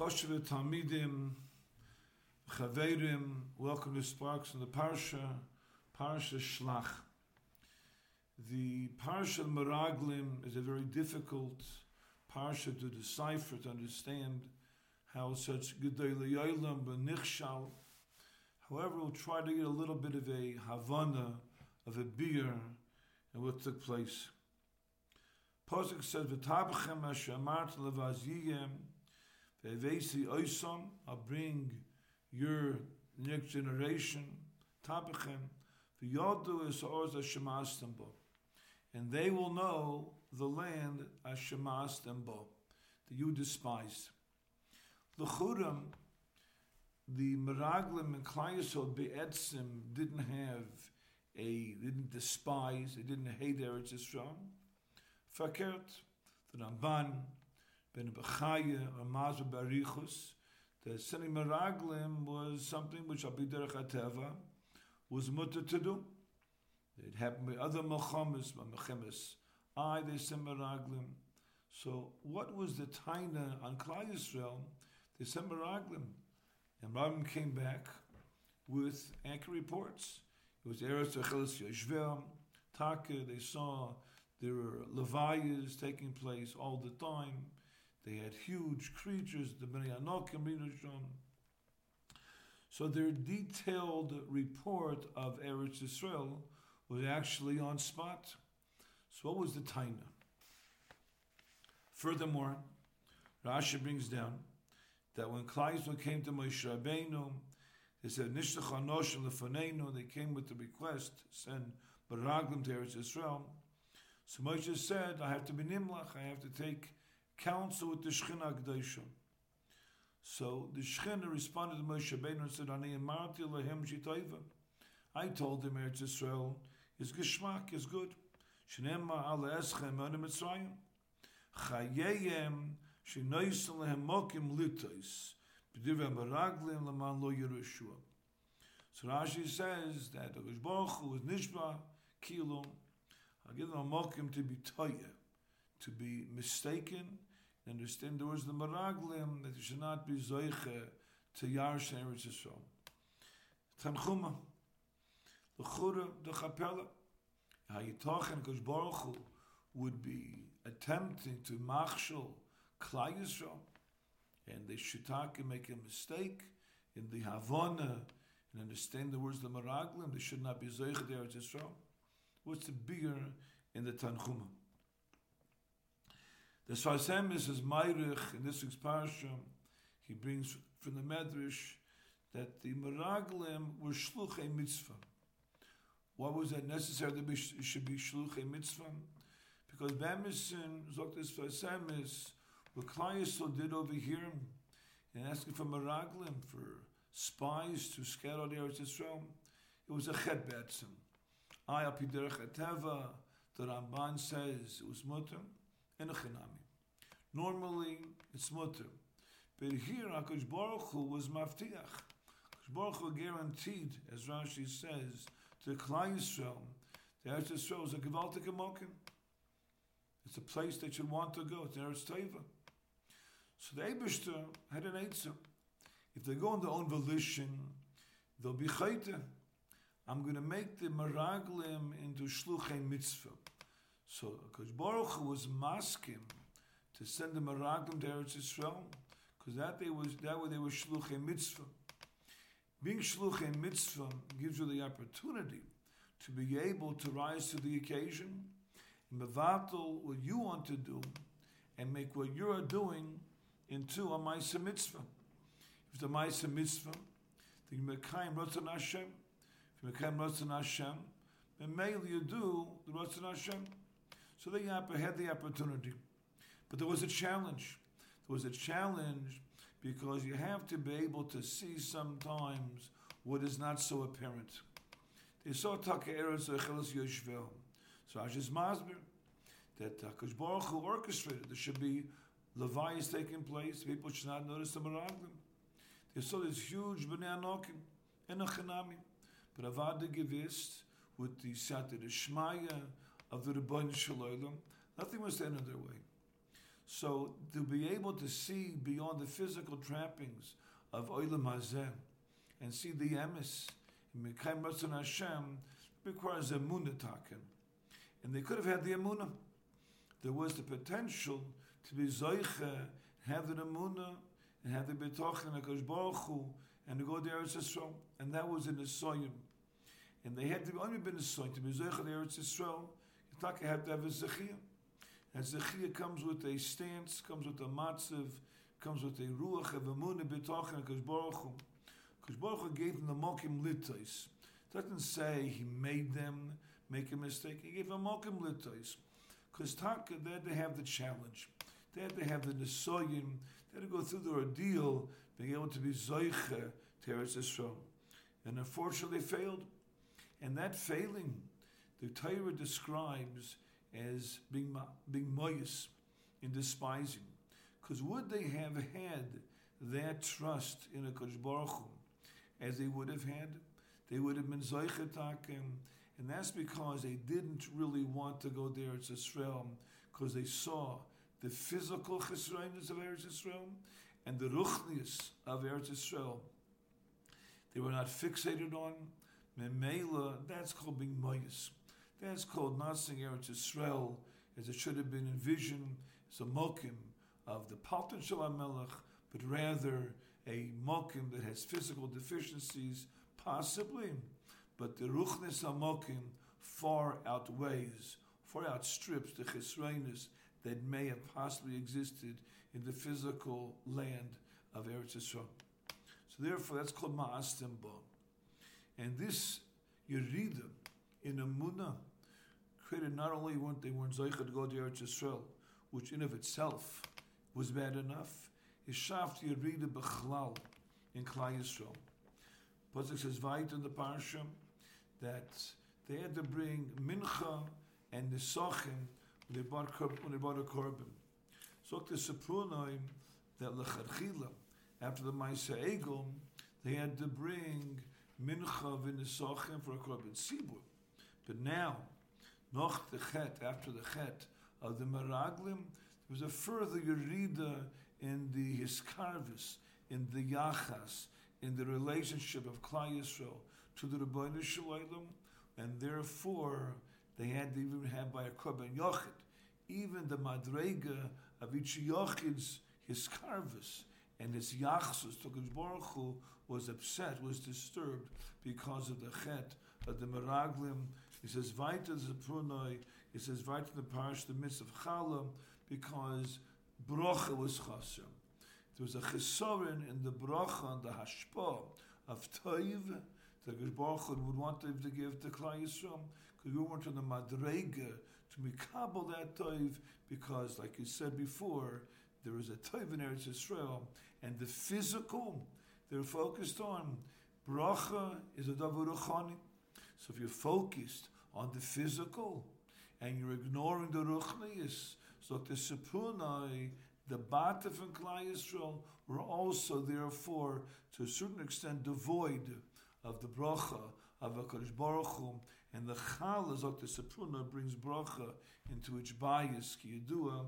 Choshev Talmidim, Chaverim, welcome to Sparks in the Parsha, Parsha Shlach. The Parsha Meraglim is a very difficult Parsha to decipher, to understand how such Gedei Yolam Benichshal. However, we'll try to get a little bit of a Havana, of a beer, and what took place. Posuk says, "V'tabachem asher amart levaziyem ve'vesi oisom." I'll bring your next generation tabachem v'yodu es oz hashemastem bo, and they will know the land hashemastem bo that you despised. The churam, the meraglim and klayisod be'etzim didn't have a didn't despise, they didn't hate Eretz Yisrael verkehrt. Der Ramban, Ben Bechaya, Ramaz Barichus, the Sini Meraglim was something which Abiderech HaTeva was mutter to do. It happened with other Mechamis, Mechamis, I, they said Meraglim. So what was the taina on Klal Yisrael? They said Meraglim. And Rabban came back with accurate reports. It was Eretz Echelis Yeshvel, Taka, they saw there were levayas taking place all the time. They had huge creatures, the Bnei Anokim, So their detailed report of Eretz Yisrael was actually on spot. So what was the taina? Furthermore, Rashi brings down that when Kleisel came to Moshe Rabbeinu, they said, Nishtach Anosh Lefanenu, they came with the request, send Meraglim to Eretz Yisrael. So Moshe said, I have to be Nimlach, I have to take counsel with the Shechina Gdaisha. So the Shechina responded to Moshe Rabbeinu and said, Ani emarti lehem shitayva. I told him Eretz Yisrael is geschmack, is good. Shnema ala eschem on Mitzrayim. Chayeyem shinoysen lehem mokim litos. B'divrei meraglim leman lo Yerushua. So Rashi says that the Baruch Hu is nishba kilum I'll give them a mokim to be toya, to be mistaken, and understand the words of the Meraglim, that you should not be zoiche to Yarsh and Eretz Yisrael. Tanchuma, you talk and Kosh Baruch Hu would be attempting to machshel Klai Yisrael, and they should talk and make a mistake in the Havana, and understand the words of the Meraglim, they should not be zoiche to Eretz Yisrael. What's the bigger in the Tanchuma? The Sfas Emes is Meirich in this week's parsha. He brings from the Medrash that the Meraglim were Shluchei Mitzvah. Why was that necessary that it should be Shluchei Mitzvah? Because Bamisin, Zoktes Sfas Emes, what Klai did over here, and asking for Meraglim, for spies to scatter the Eretz Yisrael, it was a Chet Betzim. I derech the Ramban says it was mutter and a. Normally it's mutter. But here HaKadosh Baruch Hu was maftiach. HaKadosh Baruch Hu guaranteed, as Rashi says, to Klal Yisrael, the Eretz Yisrael is a gewaltige mokim. It's a place that you want to go. It's Eretz Teva. So the Eberster had an answer. If they go on their own volition, they'll be chayte. I'm going to make the Meraglim into Shluchei Mitzvah. So because Baruch Hu was masking to send the Meraglim to Eretz Yisrael, because that was that way they were Shluchei Mitzvah. Being Shluchei Mitzvah gives you the opportunity to be able to rise to the occasion and mevatel what you want to do and make what you are doing into a Maisa Mitzvah. If the Maisa Mitzvah, the Mekayim Ratzon Hashem, if you become Ratzon Hashem, then mainly you do the Ratzon Hashem. So they had the opportunity. But there was a challenge. There was a challenge because you have to be able to see sometimes what is not so apparent. They saw Taka Eretz Echelis Yoshvel. So Ashes Masber, that Hakadosh Baruch Hu orchestrated. There should be Levi's taking place. People should not notice the Meraglim. They saw this huge Bnei Anokim in a Chanami. But Avada gewusst, with the Sata Shmaya of the Rebbeinu Shalom, nothing was standing in their way. So to be able to see beyond the physical trappings of Olam Hazeh and see the emes in Mekayim Ratzon Hashem requires emunah taken. And they could have had the emunah. There was the potential to be zoiche, have the emunah, and have the betoch and and to go to Eretz Yisrael. And that was in the Soyim. And they had to be only been a Soyim to be zoiche the Eretz Yisrael. You had to have a zechiyah. And zechiyah comes with a stance, comes with a matziv, comes with a ruach of emunah and Hakadosh Baruch Hu. Baruch Hu gave them the mokim litais. Doesn't say he made them make a mistake. He gave them mokim litais. Because Taka, they had to have the challenge. They had to have the Nisoyim. They had to go through the ordeal, being able to be Zoiche to Eretz Yisrael. And unfortunately, they failed. And that failing, the Torah describes as being, being moyes in despising. Because would they have had that trust in a Kodesh Baruch Hu, as they would have had, they would have been Zoichetakim, and that's because they didn't really want to go there to Israel, because they saw the physical chesroinus of Eretz Israel and the ruchnius of Eretz Israel. They were not fixated on Memela, that's called being moyes. That's called not seeing Eretz Israel as it should have been envisioned as a mokim of the Paltan Shalom Melech, but rather a mokim that has physical deficiencies, possibly, but the ruchnis amokim far outweighs, far outstrips the chisrainus that may have possibly existed in the physical land of Eretz Yisrael. So therefore, that's called ma'astem bo. And this Yerida in Amunah created not only weren't they weren't Zoicha to go to Eretz Yisrael, which in of itself was bad enough, is shaft Yerida bechlal in Klal Yisrael. Pasuk says, Vayit in the Parsha, that they had to bring mincha and nisachim when they bought, when they bought a korban. So the Saprunoim, that lecharchila, after the Maisa they had to bring mincha v'nisachim for a korban sibur. But now, noch the chet, after the chet of the Meraglim, there was a further yerida in the hiskarvis, in the yachas, in the relationship of Klal Yisrael to the Rebbeinu Shalom, and therefore they had to even have by a korban yochid, even the madrega of each yochid's his carvis and his yachsus to Baruch Hu was upset, was disturbed because of the chet of the meraglim. He says "Vaita zeprunoi. He says "Vaita the parish the midst of chala because brocha was chasam. There was a chesorin in the bracha and the hashpa of toiv that Baruch would want to give to Klal Yisrael because we weren't in the madrega to mikabel that toiv because, like you said before, there is a toiv in Eretz Yisrael and the physical they're focused on. Bracha is a davar So if you're focused on the physical and you're ignoring the ruchnius, so the sepunai the Batif and Klal Yisrael were also therefore to a certain extent devoid of the bracha of HaKadosh Baruch Hu, and the Chal as the Sforno brings bracha into its bias, ki yedua,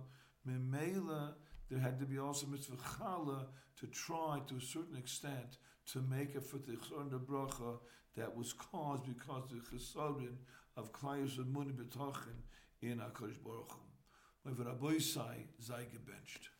memela, there had to be also mitzvah chala to try to a certain extent to make it for the bracha that was caused because of the chesarin auf Kleis und Muni betrachten in Akkadish Baruch Hu. Weil wir Rabbi sei, sei gebencht.